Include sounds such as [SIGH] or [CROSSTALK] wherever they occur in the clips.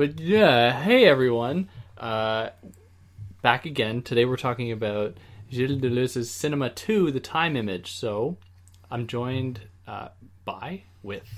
And- yeah, hey everyone, uh, back again. Today we're talking about Gilles Deleuze's Cinema 2, The Time Image. So I'm joined uh, by, with.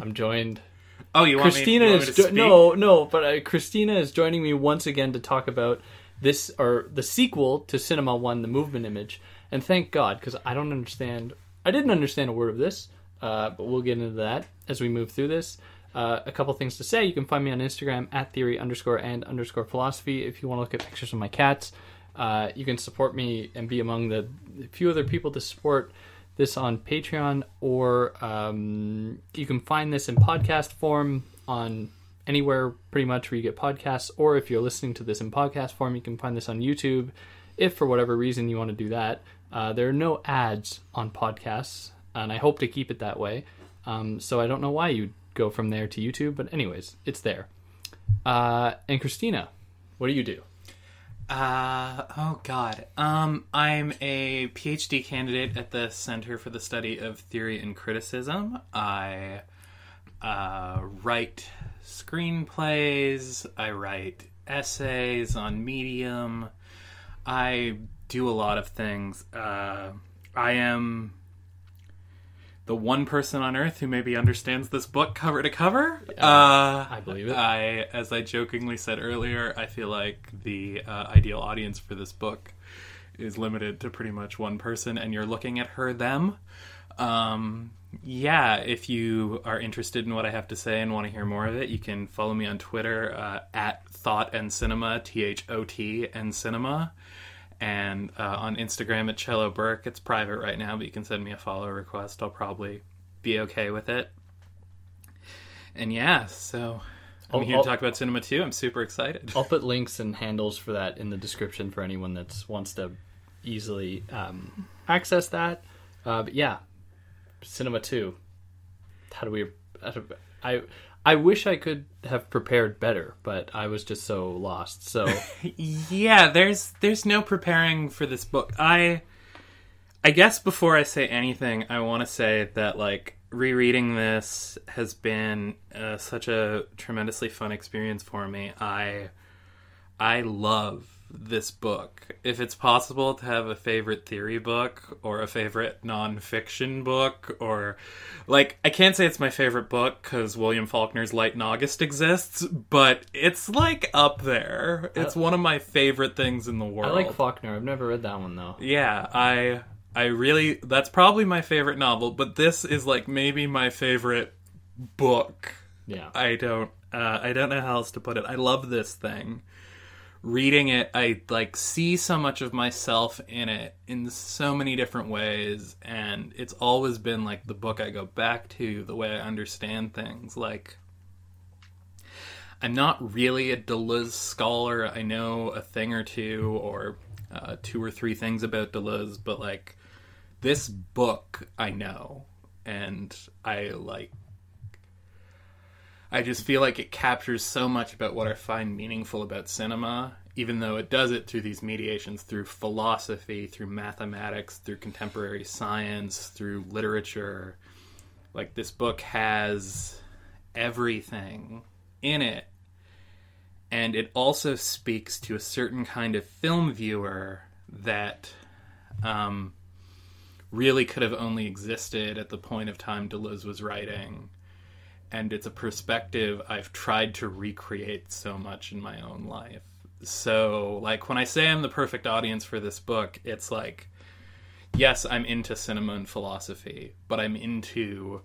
I'm joined. [LAUGHS] Oh, you want Christina me, you want is jo- speak? no, no, but uh, Christina is joining me once again to talk about this or the sequel to Cinema One, the movement image. And thank God, because I don't understand. I didn't understand a word of this, uh, but we'll get into that as we move through this. Uh, a couple things to say. You can find me on Instagram at theory underscore and underscore philosophy if you want to look at pictures of my cats. Uh, you can support me and be among the few other people to support this on Patreon, or um, you can find this in podcast form on anywhere pretty much where you get podcasts, or if you're listening to this in podcast form, you can find this on YouTube. If for whatever reason you want to do that, uh, there are no ads on podcasts, and I hope to keep it that way. Um, so I don't know why you go from there to YouTube, but anyways, it's there. Uh, and Christina, what do you do? Uh, oh God. Um, I'm a PhD candidate at the Center for the Study of Theory and Criticism. I uh, write screenplays. I write essays on Medium. I do a lot of things. Uh, I am the one person on earth who maybe understands this book cover to cover. uh, I believe it. I, as I jokingly said earlier, I feel like the uh, ideal audience for this book is limited to pretty much one person, and you're looking at her, them. Um, yeah, if you are interested in what I have to say and want to hear more of it, you can follow me on Twitter uh, at Thought and Cinema, T H O T and Cinema, and uh, on Instagram at Cello Burke. It's private right now, but you can send me a follow request. I'll probably be okay with it. And yeah, so I'm I'll- here I'll- to talk about cinema too. I'm super excited. I'll put links and handles for that in the description for anyone that wants to easily um, access that. Uh, but yeah, Cinema Two. How do we? how do- I I wish I could have prepared better, but I was just so lost. So [LAUGHS] yeah there's there's no preparing for this book i i guess before i say anything i want to say that like rereading this has been uh, such a tremendously fun experience for me i i love this book if it's possible to have a favorite theory book or a favorite nonfiction book or like i can't say it's my favorite book because william faulkner's light in august exists but it's like up there it's one of my favorite things in the world. I like Faulkner. I've never read that one though. yeah i i really that's probably my favorite novel but this is like maybe my favorite book Yeah, I don't uh, I don't know how else to put it. I love this thing. Reading it, I like see so much of myself in it in so many different ways, and it's always been like the book I go back to, the way I understand things. Like, I'm not really a Deleuze scholar. I know a thing or two, or uh, two or three things about Deleuze, but like this book, I know, and I like I just feel like it captures so much about what I find meaningful about cinema, even though it does it through these mediations, through philosophy, through mathematics, through contemporary science, through literature. Like, this book has everything in it. And it also speaks to a certain kind of film viewer that um, really could have only existed at the point of time Deleuze was writing and it's a perspective I've tried to recreate so much in my own life. So, like, when I say I'm the perfect audience for this book, it's like, yes, I'm into cinema and philosophy, but I'm into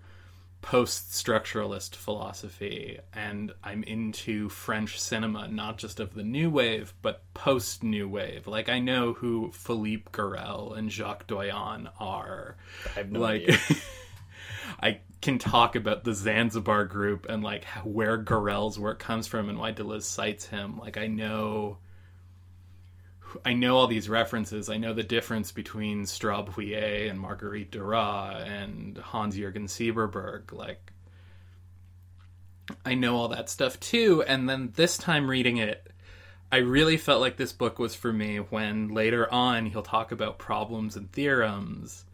post structuralist philosophy, and I'm into French cinema, not just of the new wave, but post new wave. Like, I know who Philippe Garrel and Jacques Doillon are. I have no like, idea. [LAUGHS] I can talk about the Zanzibar group and like where Garrel's work comes from and why Deleuze cites him. Like I know, I know all these references. I know the difference between Straub Huillet and Marguerite Duras and Hans Jürgen Syberberg. Like I know all that stuff too. And then this time reading it, I really felt like this book was for me when later on he'll talk about problems and theorems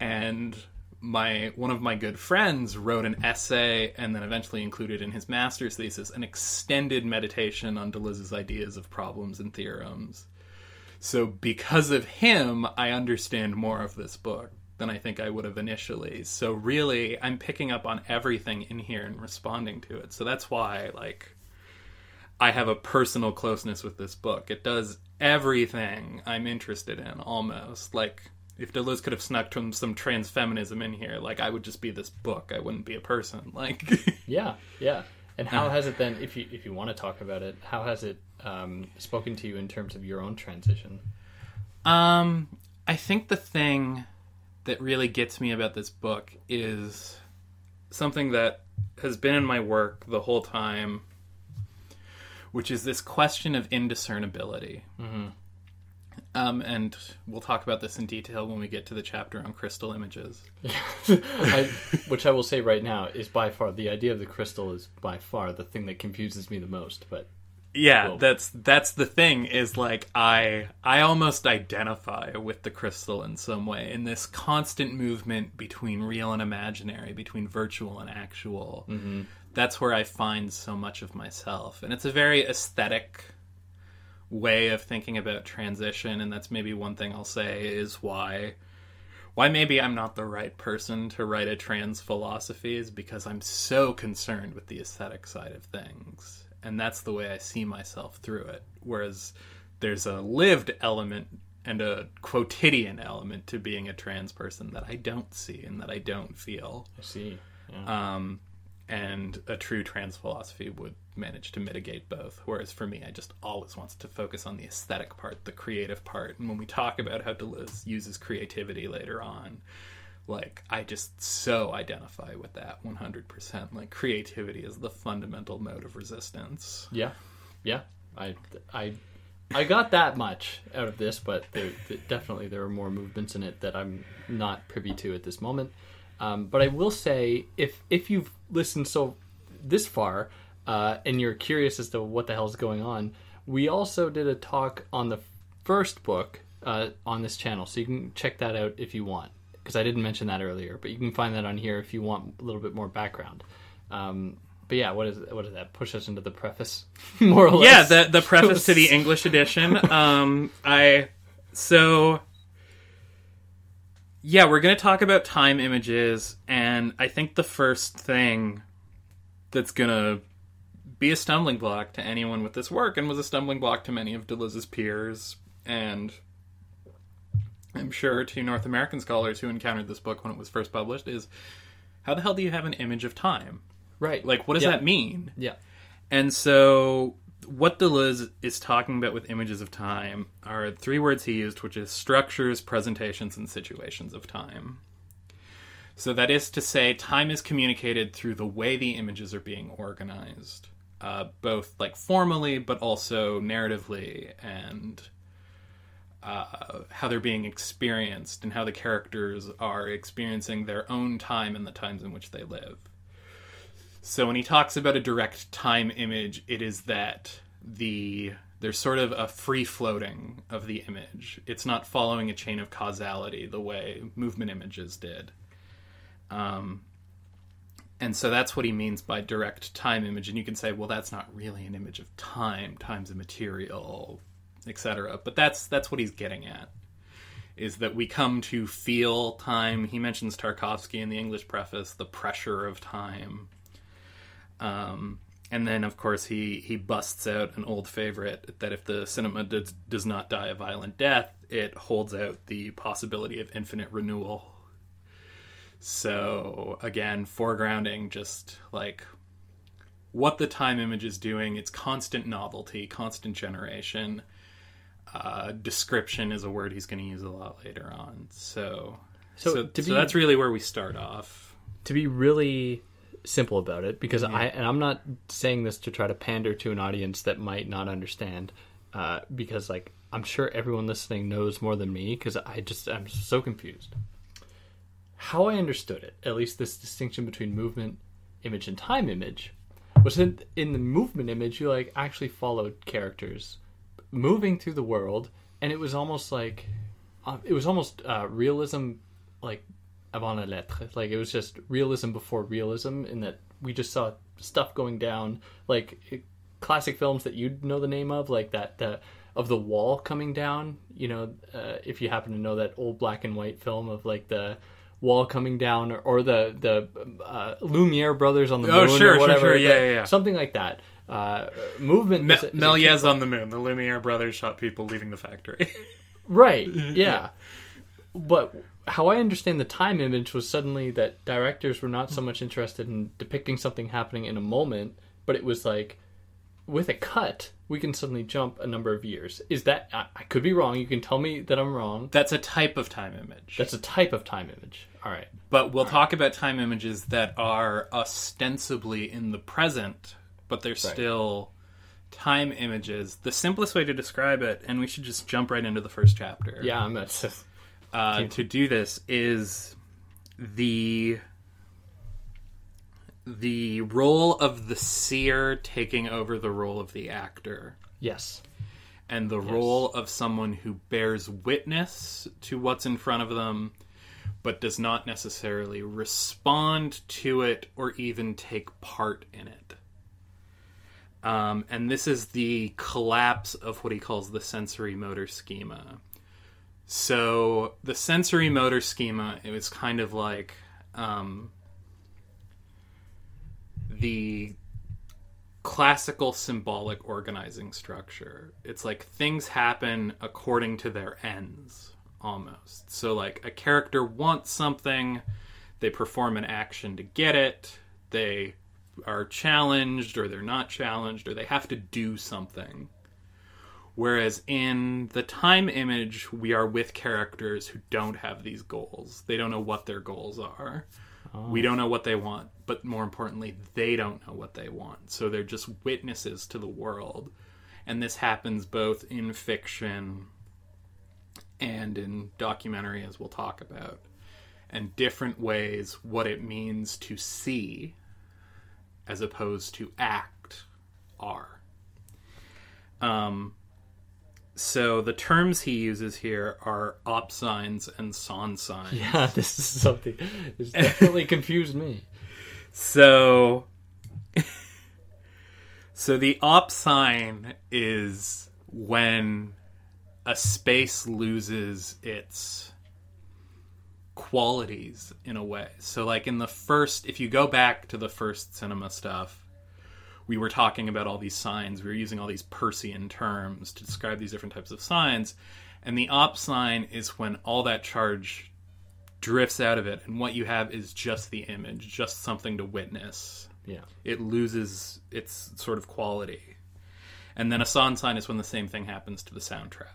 and my one of my good friends wrote an essay and then eventually included in his master's thesis an extended meditation on Deleuze's ideas of problems and theorems. So because of him, I understand more of this book than I think I would have initially. So really, I'm picking up on everything in here and responding to it. So that's why like I have a personal closeness with this book. It does everything I'm interested in almost. Like if Deleuze could have snuck some, some trans feminism in here, like I would just be this book. I wouldn't be a person. [LAUGHS] Like yeah, yeah. And how has it then, if you if you want to talk about it, how has it um, spoken to you in terms of your own transition? Um, I think the thing that really gets me about this book is something that has been in my work the whole time, which is this question of indiscernibility. Mm-hmm. Um, and we'll talk about this in detail when we get to the chapter on crystal images. [LAUGHS] I, which I will say right now is by far the idea of the crystal is by far the thing that confuses me the most. But yeah Well- that's that's the thing is like i i almost identify with the crystal in some way in this constant movement between real and imaginary between virtual and actual that's where i find so much of myself and it's a very aesthetic way of thinking about transition and that's maybe one thing i'll say is why why maybe I'm not the right person to write a trans philosophy is because I'm so concerned with the aesthetic side of things. And that's the way I see myself through it. Whereas there's a lived element and a quotidian element to being a trans person that I don't see and that I don't feel. I see. Yeah. Um, and a true trans philosophy would manage to mitigate both. Whereas for me, I just always wants to focus on the aesthetic part, the creative part. And when we talk about how Deleuze uses creativity later on, like I just so identify with that 100%. Like creativity is the fundamental mode of resistance. Yeah, yeah. I, I, I got that much out of this, but there, definitely there are more movements in it that I'm not privy to at this moment. Um, but I will say, if if you've listened so this far uh, and you're curious as to what the hell is going on, we also did a talk on the first book uh, on this channel, so you can check that out if you want. Because I didn't mention that earlier, but you can find that on here if you want a little bit more background. Um, but yeah, what is what does that push us into the preface, [LAUGHS] more or less. yeah the the preface to the [LAUGHS] english edition um i so yeah we're going to talk about time images and i think the first thing that's going to be a stumbling block to anyone with this work and was a stumbling block to many of deleuze's peers and i'm sure to north american scholars who encountered this book when it was first published is how the hell do you have an image of time right. like what does Yeah. that mean yeah, and so, what Deleuze is talking about with images of time are three words he used, which is structures, presentations, and situations of time. So, that is to say, time is communicated through the way the images are being organized, uh, both like formally, but also narratively, and uh, how they're being experienced, and how the characters are experiencing their own time and the times in which they live. So when he talks about a direct time image, it is that the there's sort of a free floating of the image. It's not following a chain of causality the way movement images did. Um, and so that's what he means by direct time image. And you can say, well, that's not really an image of time. Time's a material, etc. But that's that's what he's getting at. Is that we come to feel time. He mentions Tarkovsky in the English preface, the pressure of time. Um, and then, of course, he, he busts out an old favorite that if the cinema does, does not die a violent death, it holds out the possibility of infinite renewal. So, again, foregrounding just like what the time image is doing, it's constant novelty, constant generation. Uh, description is a word he's going to use a lot later on. So, So so, so be- that's really where we start off. to be really simple about it, because Mm-hmm. I and I'm not saying this to try to pander to an audience that might not understand, uh, because like I'm sure everyone listening knows more than me, because I just I'm so confused. How I understood it, at least this distinction between movement image and time image, was in in the movement image you like actually followed characters moving through the world, and it was almost like uh, it was almost uh, realism like avant la lettre. Like it was just realism before realism, in that we just saw stuff going down, like it- classic films that you'd know the name of, like that the of the wall coming down. You know, uh, if you happen to know that old black and white film of like the wall coming down, or, or the the uh, Lumiere brothers on the Oh, moon, sure, or whatever, sure. Yeah, the- yeah, yeah. something like that. Uh, movement. Me- is- is a key Méliès on the moon. The Lumiere brothers shot people leaving the factory. Right. [LAUGHS] Yeah. But how I understand the time image was suddenly that directors were not so much interested in depicting something happening in a moment, but it was like with a cut, we can suddenly jump a number of years. Is that I, I could be wrong. You can tell me that I'm wrong. That's a type of time image. That's a type of time image. All right. But we'll talk about time images that are ostensibly in the present, but they're still time images. The simplest way to describe it, and we should just jump right into the first chapter. Yeah, I'm that's [LAUGHS] uh, to do this is the the role of the seer taking over the role of the actor. Yes. and the role of someone who bears witness to what's in front of them but does not necessarily respond to it or even take part in it. Um, and this is the collapse of what he calls the sensory motor schema so the sensory motor schema it was kind of like um, the classical symbolic organizing structure. It's like things happen according to their ends almost. So like a character wants something, they perform an action to get it, they are challenged or they're not challenged or they have to do something. Whereas in the time image, we are with characters who don't have these goals. They don't know what their goals are. We don't know what they want, but more importantly, they don't know what they want. So they're just witnesses to the world. And this happens both in fiction and in documentary, as we'll talk about, and different ways what it means to see as opposed to act are. Um, so the terms he uses here are op signs and son signs. Yeah, [LAUGHS] this is something this definitely [LAUGHS] confused me. So, [LAUGHS] so the op sign is when a space loses its qualities in a way. So, like in the first, if you go back to the first cinema stuff, we were talking about all these signs. We were using all these Peircean terms to describe these different types of signs. And the op sign is when all that charge drifts out of it, and what you have is just the image, just something to witness. Yeah. It loses its sort of quality. And then a son sign is when the same thing happens to the soundtrack.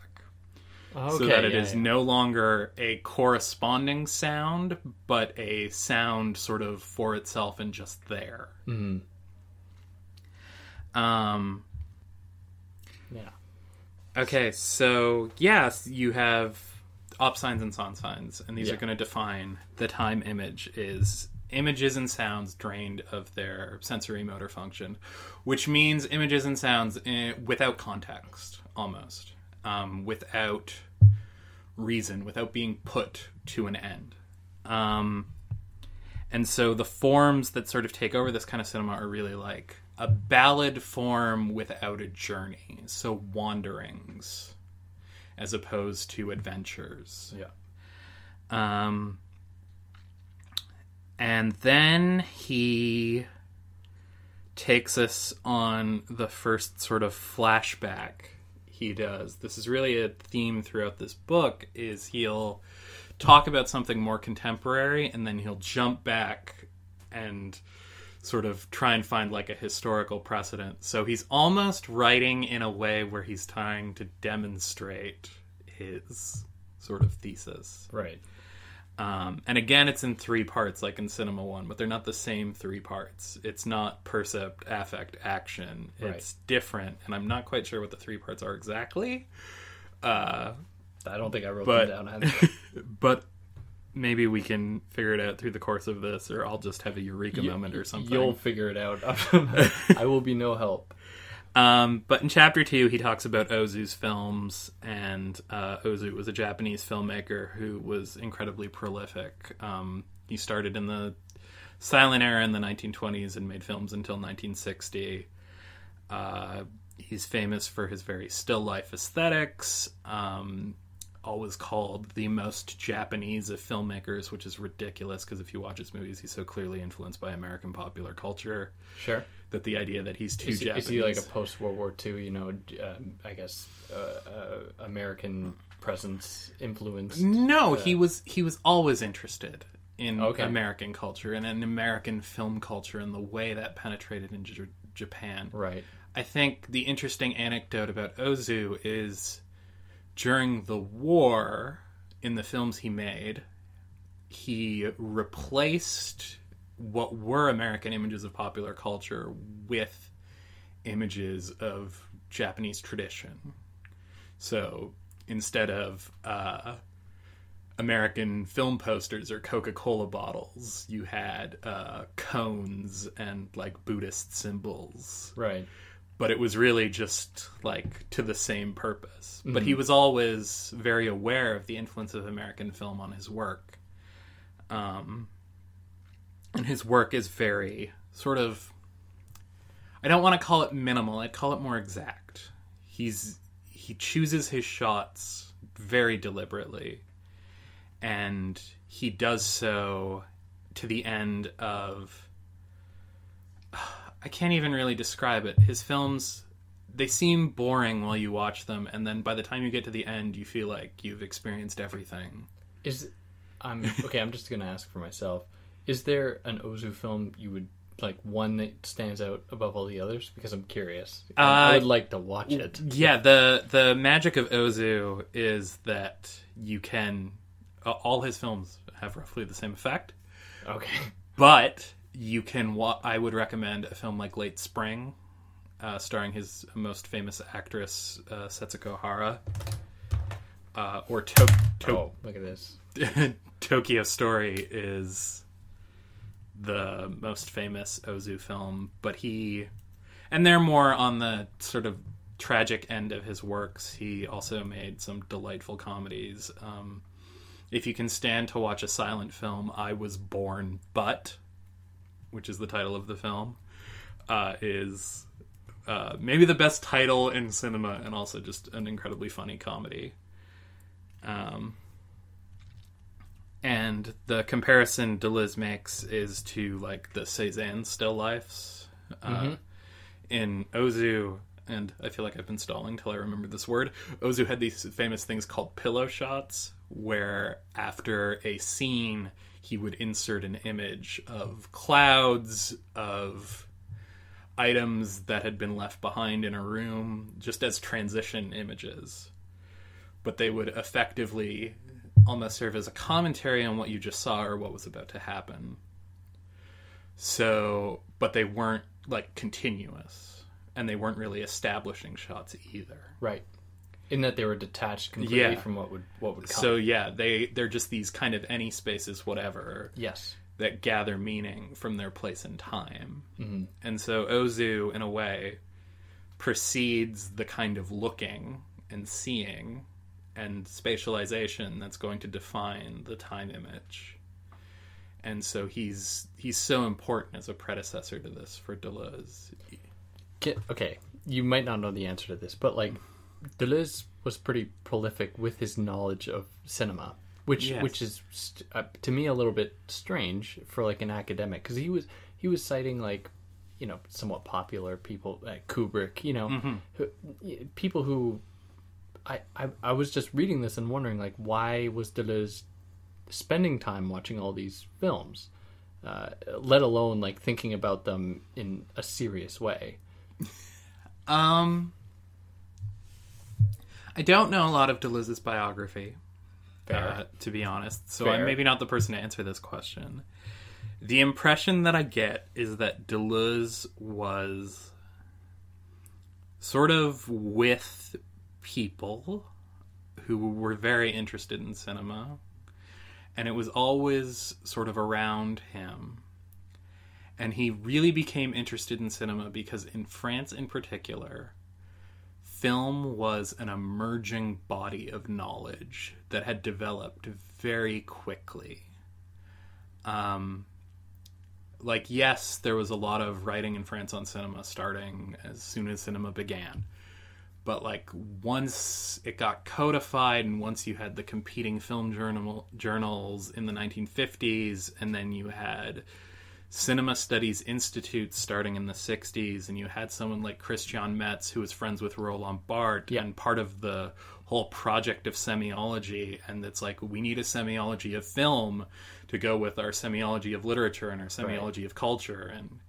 Okay, so that it is yeah, yeah. no longer a corresponding sound, but a sound sort of for itself and just there. Mhm. Um, Yeah. Okay, so yes, you have op signs and son signs, and these Yeah. are going to define the time image is images and sounds drained of their sensory motor function, which means images and sounds eh, without context, almost, um, without reason, without being put to an end. Um, and so the forms that sort of take over this kind of cinema are really like a ballad form without a journey. So wanderings as opposed to adventures. Yeah. Um, and then he takes us on the first sort of flashback he does. This is really a theme throughout this book is he'll talk about something more contemporary and then he'll jump back and sort of try and find like a historical precedent. So he's almost writing in a way where he's trying to demonstrate his sort of thesis. Right. Um, and again, it's in three parts, like in Cinema One, but they're not the same three parts. It's not percept, affect, action. Right. It's different, and I'm not quite sure what the three parts are exactly. Uh, I don't think I wrote But- them down either. [LAUGHS] but maybe we can figure it out through the course of this, or I'll just have a eureka You- moment or something. You'll figure it out. [LAUGHS] I will be no help. Um, but in chapter two, he talks about Ozu's films, and uh, Ozu was a Japanese filmmaker who was incredibly prolific. Um, he started in the silent era in the 1920s and made films until 1960. Uh, he's famous for his very still life aesthetics. Um, always called the most Japanese of filmmakers, which is ridiculous because if you watch his movies, he's so clearly influenced by American popular culture Sure. that the idea that he's too Is, he- Japanese. is he like a post World War II? You know, um, I guess uh, uh, American presence influence. No, he was he was always interested in Okay. American culture and in American film culture and the way that penetrated into J- Japan. Right. I think the interesting anecdote about Ozu is during the war in the films he made, he replaced what were American images of popular culture with images of Japanese tradition. So instead of uh, American film posters or Coca Cola bottles, you had uh, cones and like Buddhist symbols Right. But it was really just like to the same purpose. But he was always very aware of the influence of American film on his work. Um, and his work is very sort of I don't want to call it minimal, I'd call it more exact. He's he chooses his shots very deliberately and he does so to the end of I can't even really describe it. His films they seem boring while you watch them and then by the time you get to the end you feel like you've experienced everything. Is I'm okay. I'm just gonna ask for myself. Is there an Ozu film you would like one that stands out above all the others? Because I'm curious. I Uh, would like to watch it. Yeah, the the magic of Ozu is that you can uh, all his films have roughly the same effect, Okay. but you can wa- I would recommend a film like Late Spring uh, starring his most famous actress uh, Setsuko Hara uh, or to- to- Oh, look at this. [LAUGHS] Tokyo Story is the most famous Ozu film, but he and they're more on the sort of tragic end of his works. He also made some delightful comedies. Um, if you can stand to watch a silent film, I Was Born But, which is the title of the film, uh, is uh, maybe the best title in cinema and also just an incredibly funny comedy. Um, and the comparison Deleuze makes is to like the Cezanne still lifes. Uh, in Ozu, and I feel like I've been stalling till I remember this word. Ozu had these famous things called pillow shots, where after a scene, he would insert an image of clouds, of items that had been left behind in a room, just as transition images. But they would effectively almost serve as a commentary on what you just saw or what was about to happen. So, but they weren't like continuous, and they weren't really establishing shots either. Right. In that they were detached completely Yeah. from what would what would come. So yeah, they they're just these kind of any spaces, whatever, yes. that gather meaning from their place in time. Mm-hmm. And so Ozu, in a way, precedes the kind of looking and seeing and spatialization that's going to define the time image. And so he's he's so important as a predecessor to this for Deleuze. Okay, you might not know the answer to this, but like Deleuze was pretty prolific with his knowledge of cinema, which Yes. which is st- uh, to me a little bit strange for like an academic because he was he was citing like you know somewhat popular people like Kubrick, you know, who, people who I, I I was just reading this and wondering like why was Deleuze spending time watching all these films, uh, let alone like thinking about them in a serious way. [LAUGHS] Um, I don't know a lot of Deleuze's biography, uh, to be honest. So I'm maybe not the person to answer this question. The impression that I get is that Deleuze was sort of with people who were very interested in cinema, and it was always sort of around him. And he really became interested in cinema because in France in particular, film was an emerging body of knowledge that had developed very quickly. Um, like, yes, there was a lot of writing in France on cinema starting as soon as cinema began. But, like, once it got codified, and once you had the competing film journal, journals in the 1950s, and then you had cinema studies institutes starting in the 60s and you had someone like christian metz who was friends with roland barthes Yeah. and part of the whole project of semiology and it's like we need a semiology of film to go with our semiology of literature and our semiology of culture and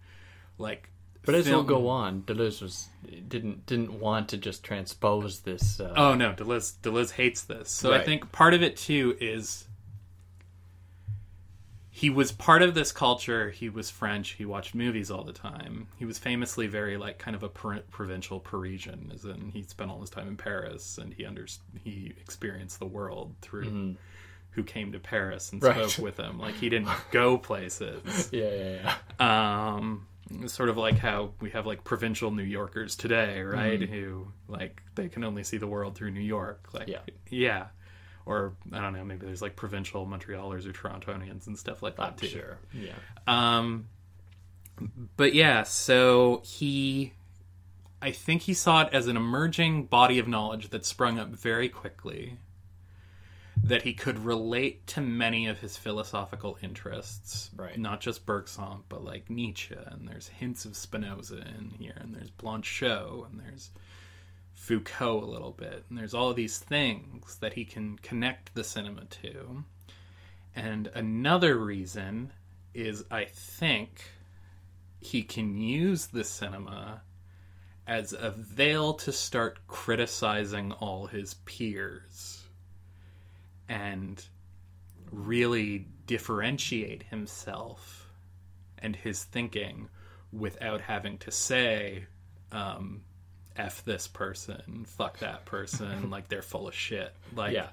like But as we'll film- go on, Deleuze was didn't didn't want to just transpose this. Uh, Oh no, Deleuze Deleuze hates this. So I think part of it too is he was part of this culture. He was French. He watched movies all the time. He was famously very like kind of a pro- provincial Parisian, as in he spent all his time in Paris and he under he experienced the world through who came to Paris and Right. spoke with him. Like he didn't [LAUGHS] go places [LAUGHS] yeah, yeah, yeah. um sort of like how we have like provincial new yorkers today right Mm-hmm. who like they can only see the world through new york like Yeah. yeah or i don't know maybe there's like provincial montrealers or torontonians and stuff like that too sure. Yeah. um but yeah so he i think he saw it as an emerging body of knowledge that sprung up very quickly that he could relate to many of his philosophical interests Right. not just bergson but like nietzsche and there's hints of spinoza in here and there's blanchot and there's foucault a little bit and there's all these things that he can connect the cinema to. And another reason is I think he can use the cinema as a veil to start criticizing all his peers and really differentiate himself and his thinking without having to say, um, F this person, fuck that person, [LAUGHS] like they're full of shit. Like, Yeah.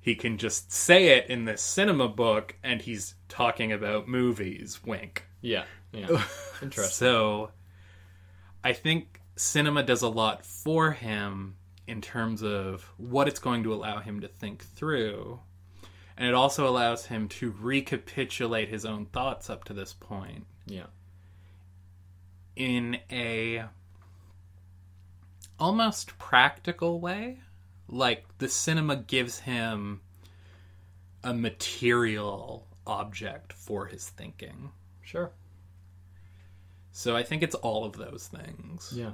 he can just say it in this cinema book and he's talking about movies wink Yeah. Yeah. [LAUGHS] Interesting. so i think cinema does a lot for him in terms of what it's going to allow him to think through and it also allows him to recapitulate his own thoughts up to this point Yeah. in a almost practical way like the cinema gives him a material object for his thinking Sure. so i think it's all of those things Yeah.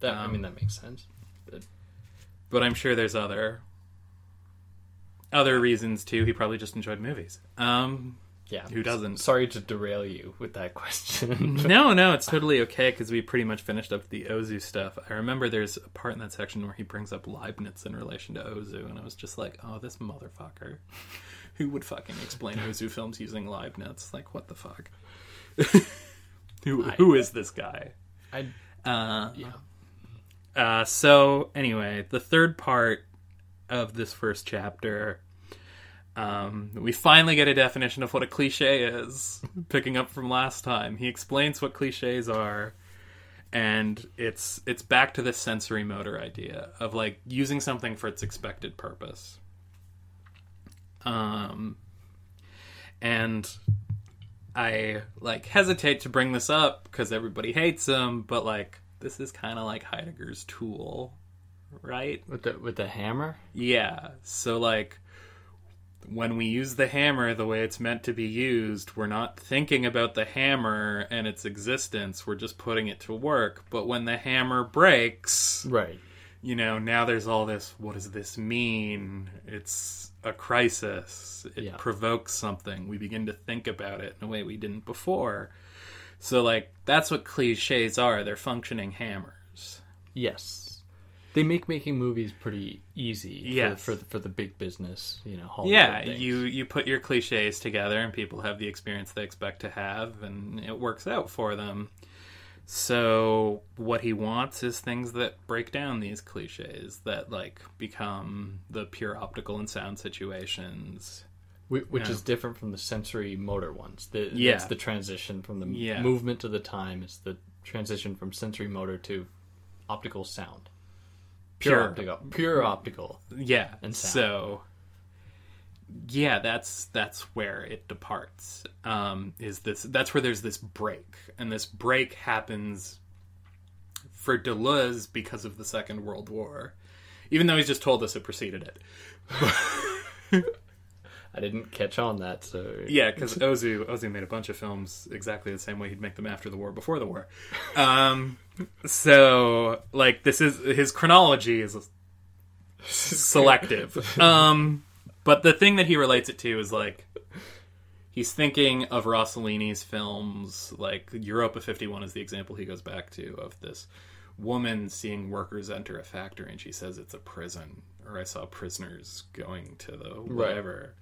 That I Um, mean that makes sense. but i'm sure there's other other reasons too he probably just enjoyed movies um Yeah. Who doesn't? Sorry to derail you with that question. [LAUGHS] no, no, it's totally okay because we pretty much finished up the Ozu stuff. I remember there's a part in that section where he brings up Leibniz in relation to Ozu, and I was just like, oh, this motherfucker. Who would fucking explain Ozu films using Leibniz? Like, what the fuck? [LAUGHS] who, who is this guy? I Uh, yeah. uh, so, anyway, the third part of this first chapter. Um, we finally get a definition of what a cliche is, picking up from last time. He explains what cliches are, and it's it's back to this sensory motor idea of like using something for its expected purpose. Um, and I like hesitate to bring this up because everybody hates him, but like this is kind of like Heidegger's tool, right? With the with the hammer? Yeah. So like when we use the hammer the way it's meant to be used, we're not thinking about the hammer and its existence. We're just putting it to work. But when the hammer breaks, Right. you know, now there's all this what does this mean? It's a crisis. It Yeah. provokes something. We begin to think about it in a way we didn't before. So like that's what cliches are. They're functioning hammers. Yes. They make making movies pretty easy Yes. for, for for the big business, you know. Hollywood yeah things. you you put your cliches together and people have the experience they expect to have and it works out for them so what he wants is things that break down these cliches that like become the pure optical and sound situations Wh- Which Yeah. is different from the sensory motor ones. The, Yeah. It's the transition from the Yeah. movement to the time. It's the transition from sensory motor to optical sound. Pure, optical. Pure optical. Yeah. And sound. so yeah, that's that's where it departs. Um, is this that's where there's this break, and this break happens for Deleuze because of the Second World War, even though he's just told us it preceded it. [LAUGHS] I didn't catch on that, so Yeah, because Ozu Ozu made a bunch of films exactly the same way he'd make them after the war, before the war. Um, so like this is his chronology is selective. Um, but the thing that he relates it to is like he's thinking of Rossellini's films, like Europa 51 is the example he goes back to of this woman seeing workers enter a factory and she says it's a prison or I saw prisoners going to the whatever.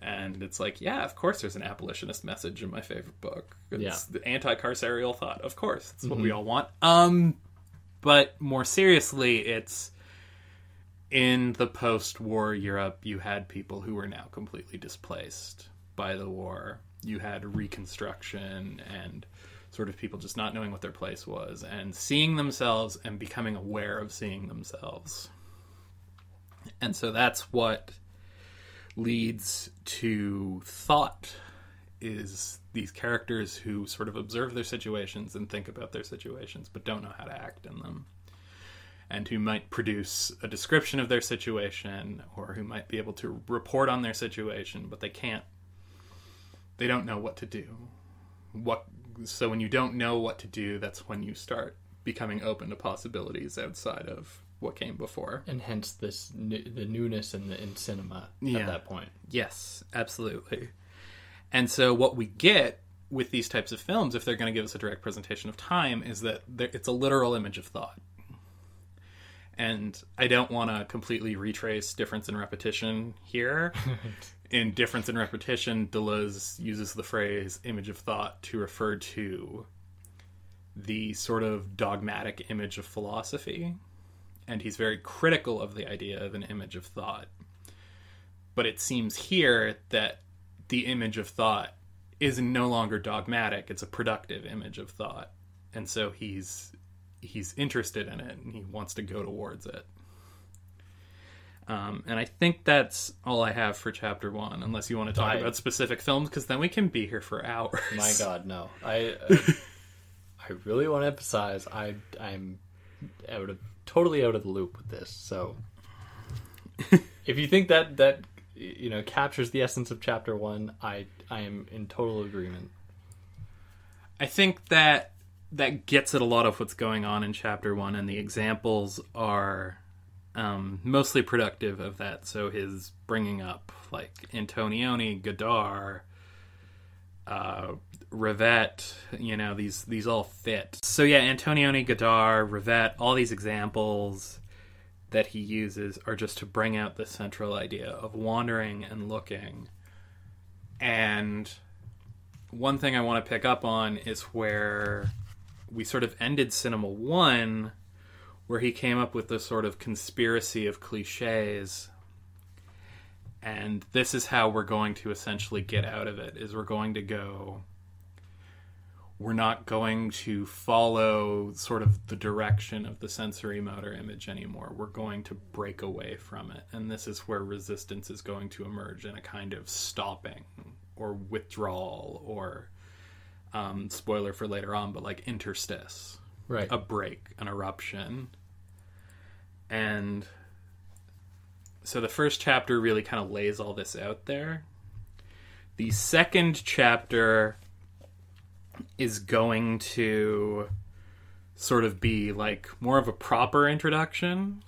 And it's like, yeah, of course there's an abolitionist message in my favorite book. It's Yeah. the anti-carceral thought. Of course. That's what we all want. Um but more seriously, it's in the post-war Europe, you had people who were now completely displaced by the war. You had reconstruction and sort of people just not knowing what their place was and seeing themselves and becoming aware of seeing themselves. And so that's what leads to thought is these characters who sort of observe their situations and think about their situations but don't know how to act in them. And who might produce a description of their situation or who might be able to report on their situation but they can't they don't know what to do. What so when you don't know what to do that's when you start becoming open to possibilities outside of what came before and hence this new, the newness in the in cinema Yeah. at that point. Yes, absolutely. And so what we get with these types of films, if they're going to give us a direct presentation of time, is that it's a literal image of thought. And I don't want to completely retrace difference in repetition here. [LAUGHS] in difference in repetition, Deleuze uses the phrase image of thought to refer to the sort of dogmatic image of philosophy. And he's very critical of the idea of an image of thought but it seems here that the image of thought is no longer dogmatic it's a productive image of thought and so he's he's interested in it and he wants to go towards it um, and I think that's all I have for chapter one, unless you want to talk I- about specific films, because then we can be here for hours. My [LAUGHS] God, no! I uh, [LAUGHS] I really want to emphasize I I'm out of totally out of the loop with this. So [LAUGHS] if you think that that you know captures the essence of chapter one, I I am in total agreement. I think that that gets at a lot of what's going on in chapter one, and the examples are um, mostly productive of that. So his bringing up like Antonioni, Godard, uh, Rivette, you know, these these all fit. So yeah, Antonioni, Godard, Rivette, all these examples that he uses are just to bring out the central idea of wandering and looking. And one thing I want to pick up on is where we sort of ended Cinema One, where he came up with this sort of conspiracy of cliches. And this is how we're going to essentially get out of it is we're going to go we're not going to follow sort of the direction of the sensory motor image anymore. We're going to break away from it. And this is where resistance is going to emerge in a kind of stopping or withdrawal or um, spoiler for later on, but like interstice, Right. a break, an eruption. And so the first chapter really kind of lays all this out there. The second chapter is going to sort of be like more of a proper introduction.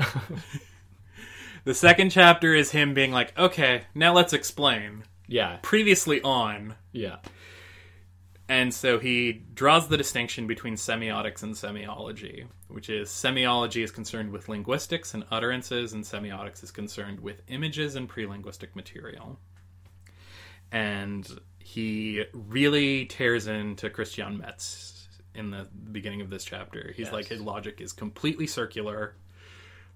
[LAUGHS] the second chapter is him being like, okay, now let's explain. yeah. Previously on. Yeah. And so he draws the distinction between semiotics and semiology, which is semiology is concerned with linguistics and utterances, and semiotics is concerned with images and pre-linguistic material. And he really tears into Christian Metz in the beginning of this chapter. He's Yes. like his logic is completely circular.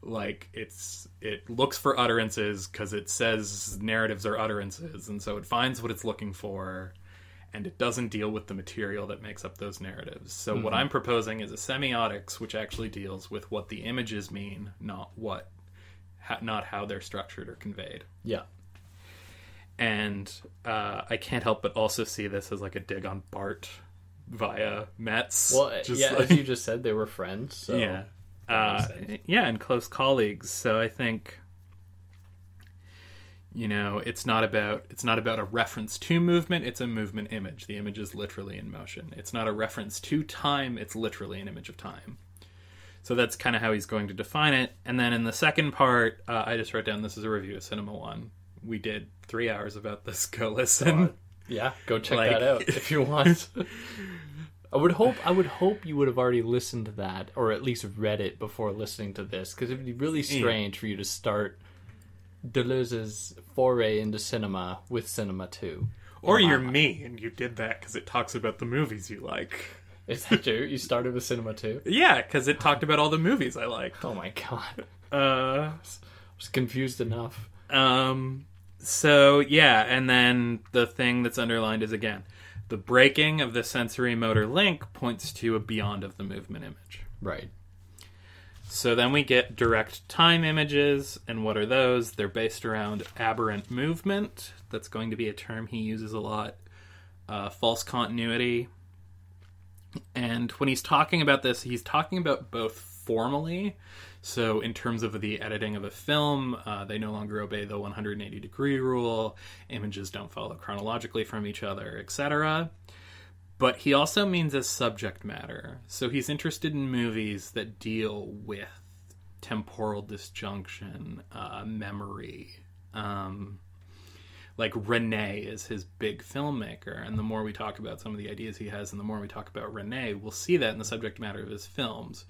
like it's it looks for utterances because it says narratives are utterances and so it finds what it's looking for and it doesn't deal with the material that makes up those narratives so what i'm proposing is a semiotics which actually deals with what the images mean not what ha- not how they're structured or conveyed Yeah. and uh, i can't help but also see this as like a dig on barthes via metz Well, [LAUGHS] Just yeah, like- as you just said, they were friends. So. yeah. Uh, yeah, and close colleagues. So I think you know, it's not about it's not about a reference to movement, it's a movement image. The image is literally in motion. It's not a reference to time, it's literally an image of time. So that's kind of how he's going to define it. And then in the second part, uh, I just wrote down this is a review of Cinema One. We did three hours about this. Go listen. Yeah, go check Like- that out if you want. [LAUGHS] I would hope I would hope you would have already listened to that or at least read it before listening to this because it would be really strange for you to start Deleuze's foray into cinema with Cinema Two. Or you're me and you did that because it talks about the movies you like. [LAUGHS] Is that true? You started with Cinema Two? Yeah, because it talked about all the movies I liked. Oh my god, [LAUGHS] I Uh, was confused enough. um, so yeah, and then the thing that's underlined is again, the breaking of the sensory motor link points to a beyond of the movement image. Right. So then we get direct time images, and what are those? They're based around aberrant movement. That's going to be a term he uses a lot. Uh, false continuity. And when he's talking about this, he's talking about both formally. So, in terms of the editing of a film, uh, they no longer obey the 180 degree rule, images don't follow chronologically from each other, etc but he also means as subject matter. So he's interested in movies that deal with temporal disjunction, uh, memory. Um, like Resnais is his big filmmaker, and the more we talk about some of the ideas he has, and the more we talk about Resnais, we'll see that in the subject matter of his films.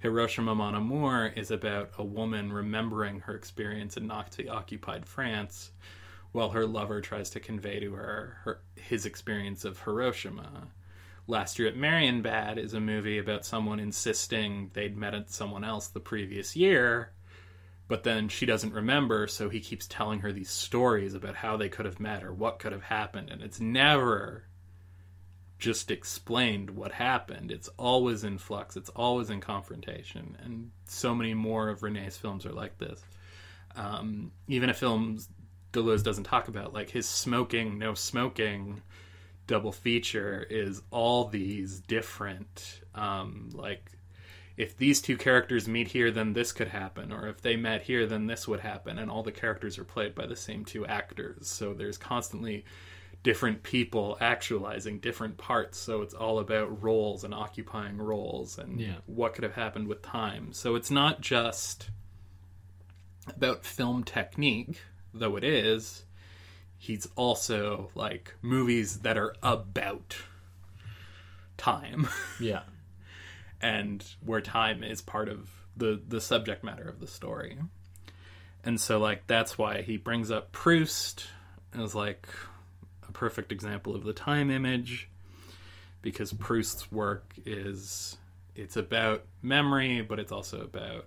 Hiroshima Mon Amour is about a woman remembering her experience in Nazi occupied France while her lover tries to convey to her, her his experience of Hiroshima. Last Year at Marienbad is a movie about someone insisting they'd met someone else the previous year, but then she doesn't remember, so he keeps telling her these stories about how they could have met or what could have happened, and it's never just explained what happened. It's always in flux, it's always in confrontation, and so many more of Resnais's films are like this. Um, even if films Deleuze doesn't talk about, like his smoking, no smoking double feature is all these different, um, like if these two characters meet here, then this could happen, or if they met here, then this would happen, and all the characters are played by the same two actors. So there's constantly different people actualizing different parts. So it's all about roles and occupying roles and Yeah. what could have happened with time. So it's not just about film technique, though it is. He's also like movies that are about time [LAUGHS] Yeah. and where time is part of the the subject matter of the story. And so like that's why he brings up Proust as like a perfect example of the time image because Proust's work is it's about memory but it's also about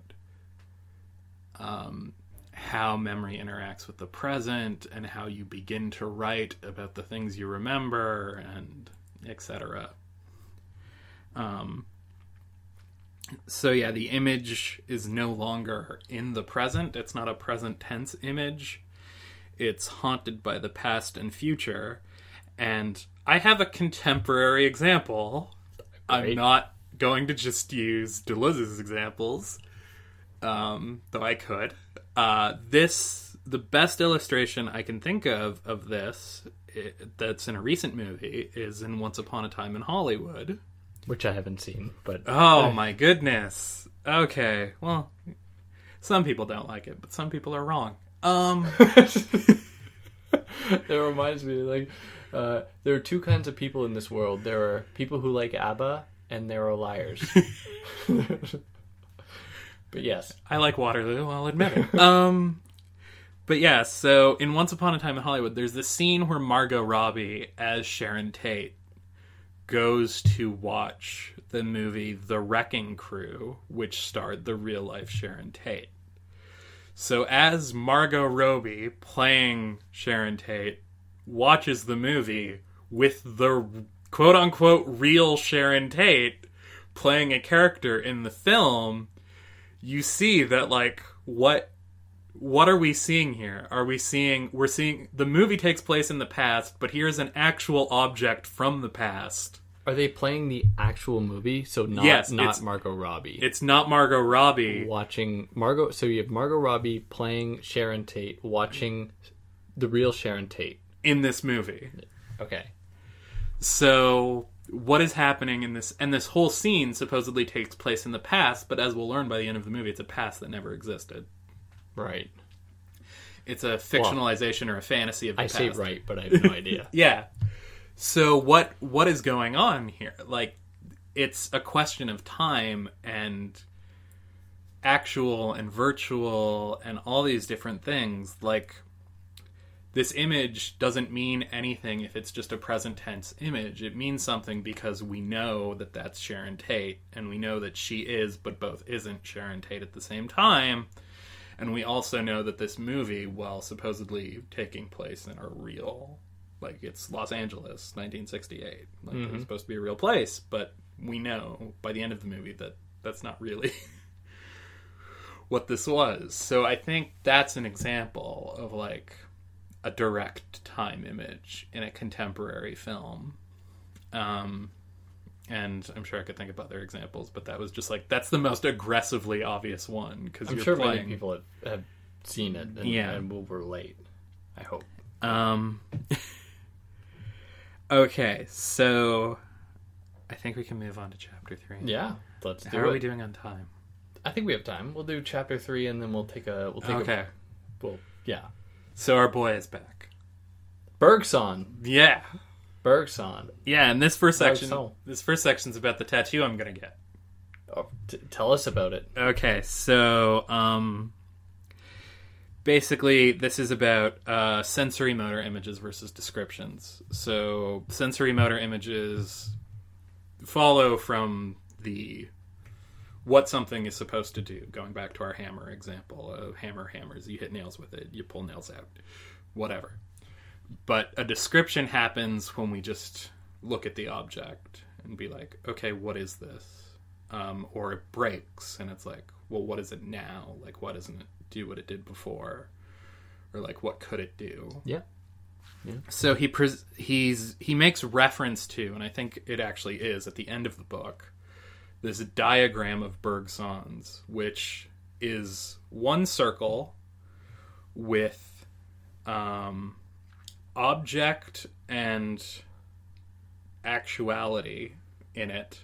um how memory interacts with the present and how you begin to write about the things you remember and etc. Um so yeah, the image is no longer in the present. It's not a present tense image. It's haunted by the past and future. And I have a contemporary example. I'm not going to just use Deleuze's examples, um, though I could. Uh, this the best illustration I can think of of this i that's in a recent movie is in Once Upon a Time in Hollywood. Which I haven't seen, but Oh my goodness. Okay, well, some people don't like it, but some people are wrong. Um, [LAUGHS] it reminds me like uh, there are two kinds of people in this world. There are people who like ABBA, and there are liars. [LAUGHS] [LAUGHS] but yes, I like Waterloo, I'll admit it. [LAUGHS] um, but yeah, so in Once Upon a Time in Hollywood, there's this scene where Margot Robbie as Sharon Tate goes to watch the movie The Wrecking Crew, which starred the real life Sharon Tate. So as Margot Robbie playing Sharon Tate watches the movie with the quote unquote real Sharon Tate playing a character in the film, you see that like what what are we seeing here? Are we seeing we're seeing the movie takes place in the past, but here's an actual object from the past. Are they playing the actual movie? So not Yes, not it's- Margot Robbie. It's not Margot Robbie. watching Margot. So you have Margot Robbie playing Sharon Tate, watching the real Sharon Tate. in this movie. Okay. So what is happening in this and this whole scene supposedly takes place in the past, but as we'll learn by the end of the movie, it's a past that never existed. Right. It's a fictionalization or a fantasy of the I past. say right, but I have no idea. [LAUGHS] Yeah. So what what is going on here? Like it's a question of time and actual and virtual and all these different things like this image doesn't mean anything if it's just a present tense image. It means something because we know that that's Sharon Tate and we know that she is but both isn't Sharon Tate at the same time. And we also know that this movie, while supposedly taking place in a real, like it's Los Angeles, 1968, like it's mm-hmm. supposed to be a real place, but we know by the end of the movie that that's not really [LAUGHS] what this was. So I think that's an example of like a direct time image in a contemporary film. Um, and I'm sure I could think of other examples, but that was just like that's the most aggressively obvious one because I'm you're sure playing. many people have, have seen it and, Yeah. and will relate. I hope. Um. [LAUGHS] okay, so I think we can move on to chapter three. Yeah, let's do How are it. we doing on time? I think we have time. We'll do chapter three, and then we'll take a. We'll take Okay, A, well, yeah. So our boy is back. Bergson. Yeah, Bergson. yeah. And this first section, so. this first section's about the tattoo I'm gonna get. Oh, t- tell us about it. Okay, so um, basically, this is about uh, sensory motor images versus descriptions. So, sensory motor images follow from the what something is supposed to do. Going back to our hammer example, a hammer hammers. You hit nails with it. You pull nails out. Whatever. But a description happens when we just look at the object and be like, okay, what is this? um, or it breaks and it's like well what is it now like why doesn't it do what it did before or like what could it do Yeah. so he pres- he's he makes reference to and i think it actually is at the end of the book this diagram of bergson's which is one circle with um, object and actuality in it.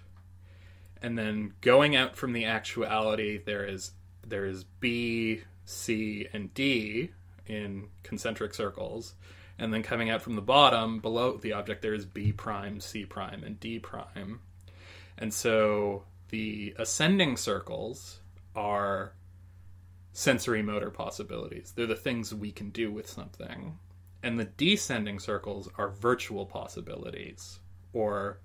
And then going out from the actuality there is there is b c and d in concentric circles. And then coming out from the bottom below the object there is b prime c prime and d prime and so the ascending circles are sensory motor possibilities they're the things we can do with something and the descending circles are virtual possibilities or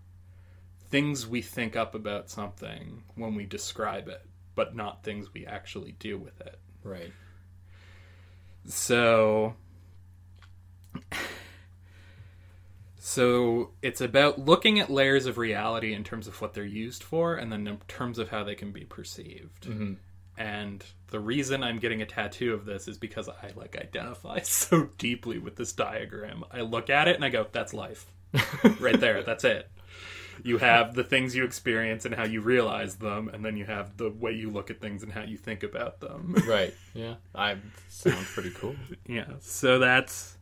things we think up about something when we describe it, but not things we actually do with it. Right. So So it's about looking at layers of reality in terms of what they're used for and then in terms of how they can be perceived. Mm-hmm. And the reason I'm getting a tattoo of this is because I like identify [LAUGHS] so deeply with this diagram. I look at it and I go, that's life. [LAUGHS] right there, that's it. You have the things you experience and how you realize them, and then you have the way you look at things and how you think about them. Right. [LAUGHS] Yeah. I sounds pretty cool. yeah, so that's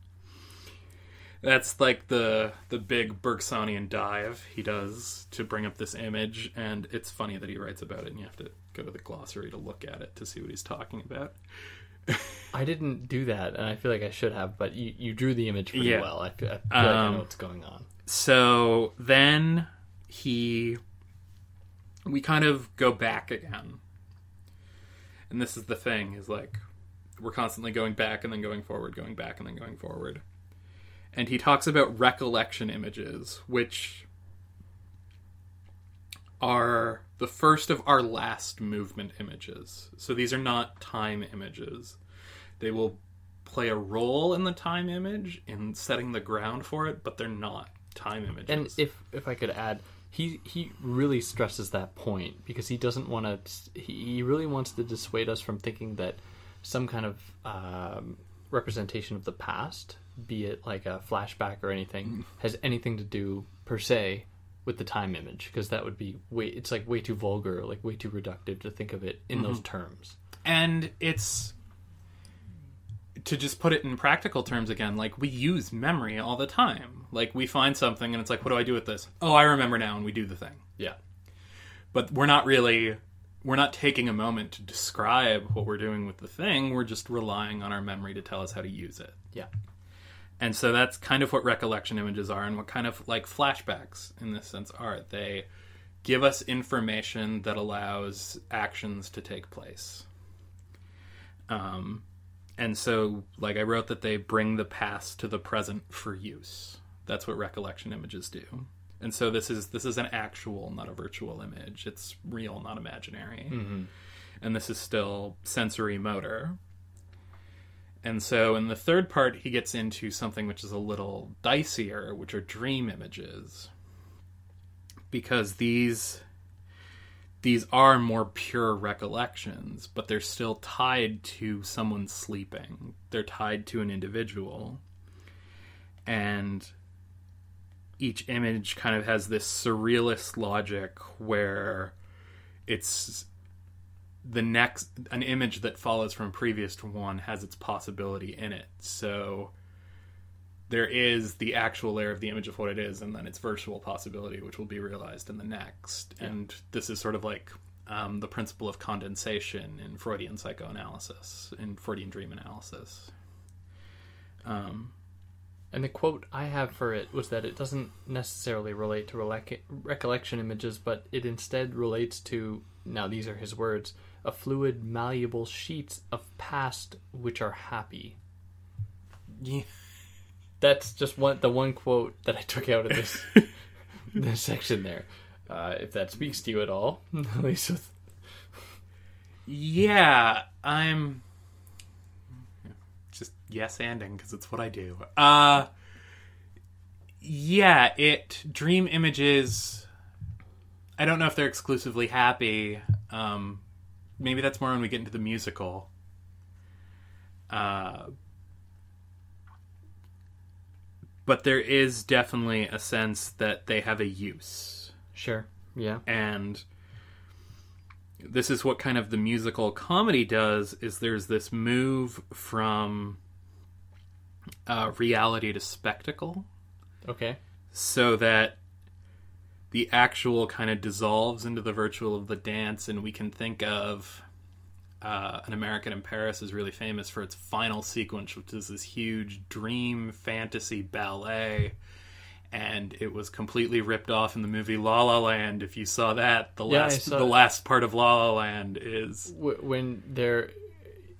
that's like the the big Bergsonian dive he does to bring up this image, and it's funny that he writes about it, and you have to go to the glossary to look at it to see what he's talking about. I didn't do that, and I feel like I should have. But you, you drew the image pretty Yeah. well. I feel, I feel like I Um, know what's going on. So then he we kind of go back again. And this is the thing is like we're constantly going back and then going forward, going back and then going forward. And he talks about recollection images, which are the first of our last movement images. So these are not time images. they will play a role in the time image in setting the ground for it, but they're not time images. And if if I could add, he he really stresses that point because he doesn't want to. He, really wants to dissuade us from thinking that some kind of um, representation of the past, be it like a flashback or anything, mm. has anything to do per se with the time image because that would be way. It's like way too vulgar, like way too reductive to think of it in those mm-hmm. terms. and it's to just put it in practical terms again like we use memory all the time like we find something and it's like what do i do with this oh i remember now and we do the thing Yeah. but we're not really we're not taking a moment to describe what we're doing with the thing we're just relying on our memory to tell us how to use it Yeah. And so that's kind of what recollection images are and what kind of like flashbacks in this sense are. They give us information that allows actions to take place. Um and so like i wrote that they bring the past to the present for use. That's what recollection images do. And so this is this is an actual not a virtual image. It's real not imaginary. And this is still sensory motor and so in the third part he gets into something which is a little dicier which are dream images because these these are more pure recollections, but they're still tied to someone sleeping. They're tied to an individual. And each image kind of has this surrealist logic where it's the next an image that follows from a previous one has its possibility in it. So there is the actual layer of the image of what it is, and then its virtual possibility, which will be realized in the next. And this is sort of like um, the principle of condensation in Freudian psychoanalysis, in Freudian dream analysis. Um, And the quote I have for it was that it doesn't necessarily relate to recollection images, but it instead relates to, now these are his words, a fluid, malleable sheets of past which are happy. yeah. That's just one the one quote that I took out of this [LAUGHS] this section there. Uh, if that speaks to you at all, at least with Yeah, I'm just yes anding because it's what I do. Uh yeah, it dream images I don't know if they're exclusively happy. Um maybe that's more when we get into the musical. Uh but there is definitely a sense that they have a use. Sure, yeah, and this is what kind of the musical comedy does is there's this move from uh, reality to spectacle. Okay, so that the actual kind of dissolves into the virtual of the dance and we can think of uh, an american in paris is really famous for its final sequence which is this huge dream fantasy ballet and it was completely ripped off in the movie La La Land. If you saw that, the Yeah, last the it. last part of La La Land is w- when they're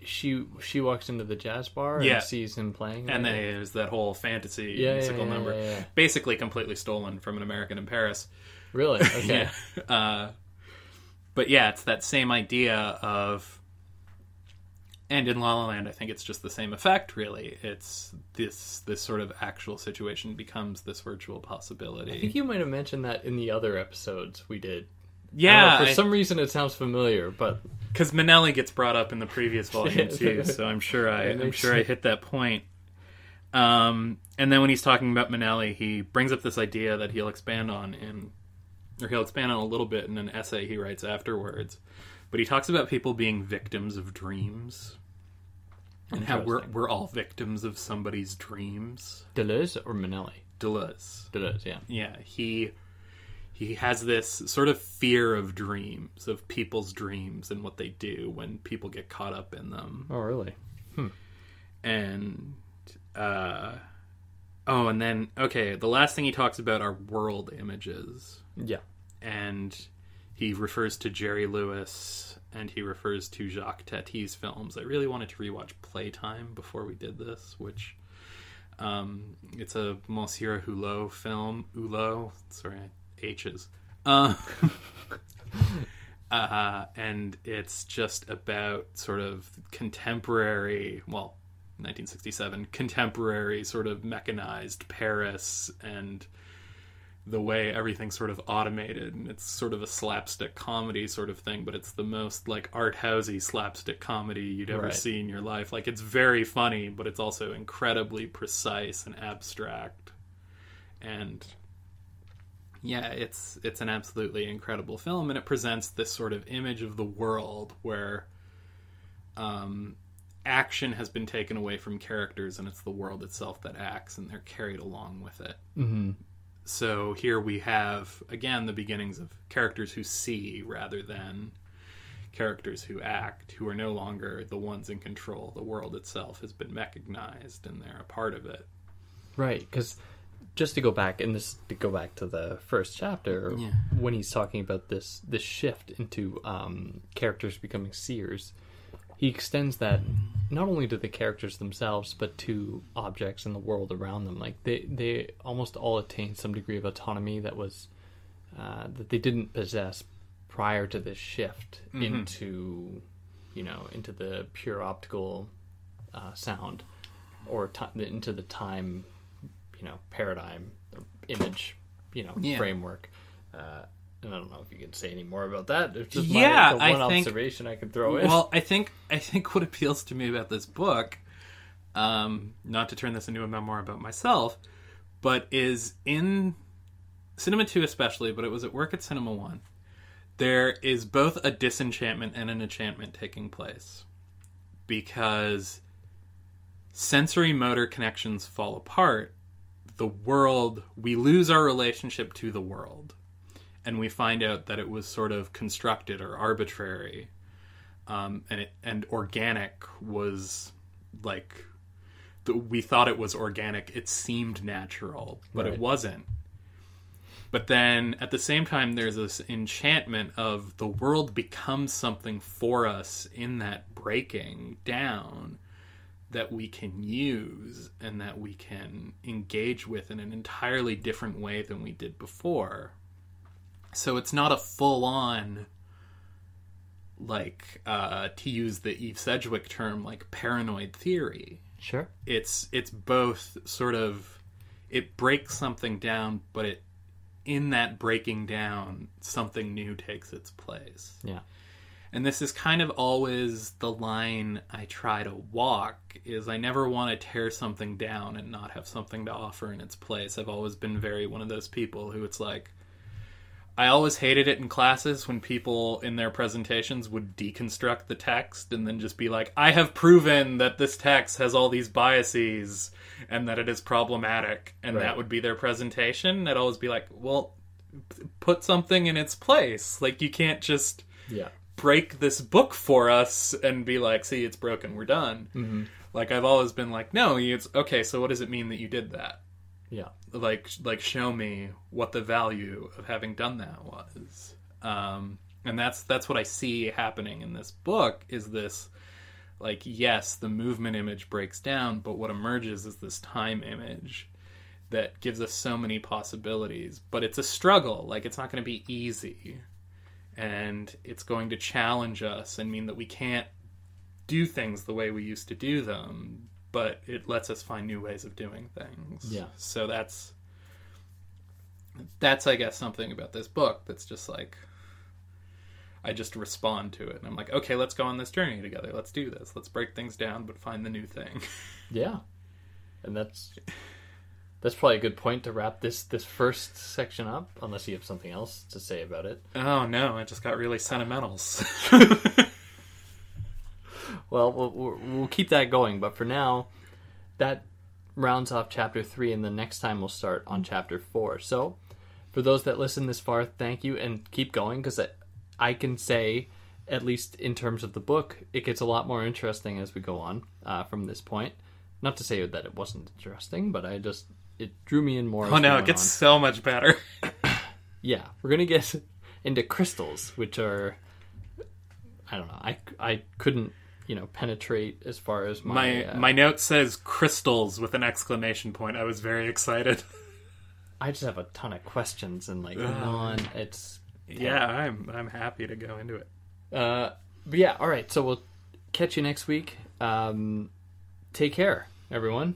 she she walks into the jazz bar Yeah. and sees him playing, and then there's that whole fantasy Yeah, musical yeah, number, basically completely stolen from an American in Paris. really [LAUGHS] okay, Yeah. Uh, but yeah, it's that same idea of, and in La La Land, I think it's just the same effect. Really, it's this this sort of actual situation becomes this virtual possibility. I think you might have mentioned that in the other episodes we did. I yeah, know, for some reason it sounds familiar, but because Minnelli gets brought up in the previous volume [LAUGHS] too, so I'm sure I I'm sure I hit that point. Um, and then when he's talking about Minnelli, he brings up this idea that he'll expand on in, or he'll expand on a little bit in an essay he writes afterwards. But he talks about people being victims of dreams, and how we're we're all victims of somebody's dreams. Deleuze or Minnelli? Deleuze, Deleuze, yeah. yeah, he he has this sort of fear of dreams, of people's dreams and what they do when people get caught up in them. Oh, really? and uh oh and then okay the last thing he talks about are world images Yeah. and he refers to jerry lewis and he refers to jacques tati's films i really wanted to rewatch playtime before we did this which um it's a monsieur hulot film hulot sorry h's. Uh, [LAUGHS] uh, and it's just about sort of contemporary, well, 1967, contemporary sort of mechanized Paris and the way everything's sort of automated. And it's sort of a slapstick comedy sort of thing but it's the most like art housey slapstick comedy you'd ever Right. see in your life. Like it's very funny but it's also incredibly precise and abstract. And yeah it's it's an absolutely incredible film and it presents this sort of image of the world where um action has been taken away from characters and it's the world itself that acts and they're carried along with it Mm-hmm. so here we have again the beginnings of characters who see rather than characters who act, who are no longer the ones in control. The world itself has been mechanized and they're a part of it. Right, because just to go back and this to go back to the first chapter Yeah. when he's talking about this this shift into um, characters becoming seers, he extends that not only to the characters themselves but to objects in the world around them. Like they they almost all attain some degree of autonomy that was uh, that they didn't possess prior to this shift into you know into the pure optical uh, sound or ti into the time you know paradigm image you know Yeah. framework uh, and I don't know if you can say any more about that. It's just Yeah, my, the I one think- observation I could throw in. Well, I think I think what appeals to me about this book, um, not to turn this into a memoir about myself, but is in Cinema Two especially, but it was at work at Cinema One. There is both a disenchantment and an enchantment taking place because sensory motor connections fall apart. The world, we lose our relationship to the world, and we find out that it was sort of constructed or arbitrary um, and it, and organic was like the, we thought it was organic. It seemed natural, but Right. it wasn't. But then at the same time, there's this enchantment of the world becomes something for us in that breaking down that we can use and that we can engage with in an entirely different way than we did before. So it's not a full on like uh, to use the Eve Sedgwick term, like paranoid theory. sure. It's it's both sort of it breaks something down, but it in that breaking down, something new takes its place. Yeah. And this is kind of always the line I try to walk is I never want to tear something down and not have something to offer in its place. I've always been very one of those people who it's like I always hated it in classes when people in their presentations would deconstruct the text and then just be like, I have proven that this text has all these biases and that it is problematic. And Right. that would be their presentation. I'd always be like, well, p- put something in its place. Like, you can't just Yeah. Break this book for us and be like, see, it's broken, we're done. Mm-hmm. Like, I've always been like, no, it's okay, so what does it mean that you did that? Yeah. like like show me what the value of having done that was um and that's that's what i see happening in this book is this like yes the movement image breaks down but what emerges is this time image that gives us so many possibilities but it's a struggle like it's not going to be easy and it's going to challenge us and mean that we can't do things the way we used to do them but it lets us find new ways of doing things. Yeah. so that's that's i guess something about this book that's just like i just respond to it and i'm like okay let's go on this journey together. Let's do this. Let's break things down but find the new thing. [LAUGHS] Yeah, and that's that's probably a good point to wrap this this first section up. Unless you have something else to say about it. oh no i just got really sentimental [LAUGHS] Well, we'll we'll we'll keep that going, but for now, that rounds off chapter three, and the next time we'll start on chapter four. So, for those that listen this far, thank you, and keep going because I, I can say, at least in terms of the book, it gets a lot more interesting as we go on uh, from this point. Not to say that it wasn't interesting, but I just it drew me in more. oh no it gets on. so much better [COUGHS] Yeah, we're gonna get into crystals, which are I don't know. I I couldn't you know penetrate as far as my my uh, my note says crystals with an exclamation point i was very excited [LAUGHS] I just have a ton of questions and like non. It's Yeah, I'm I'm happy to go into it. Uh, but yeah, all right. So we'll catch you next week. Um, take care, everyone.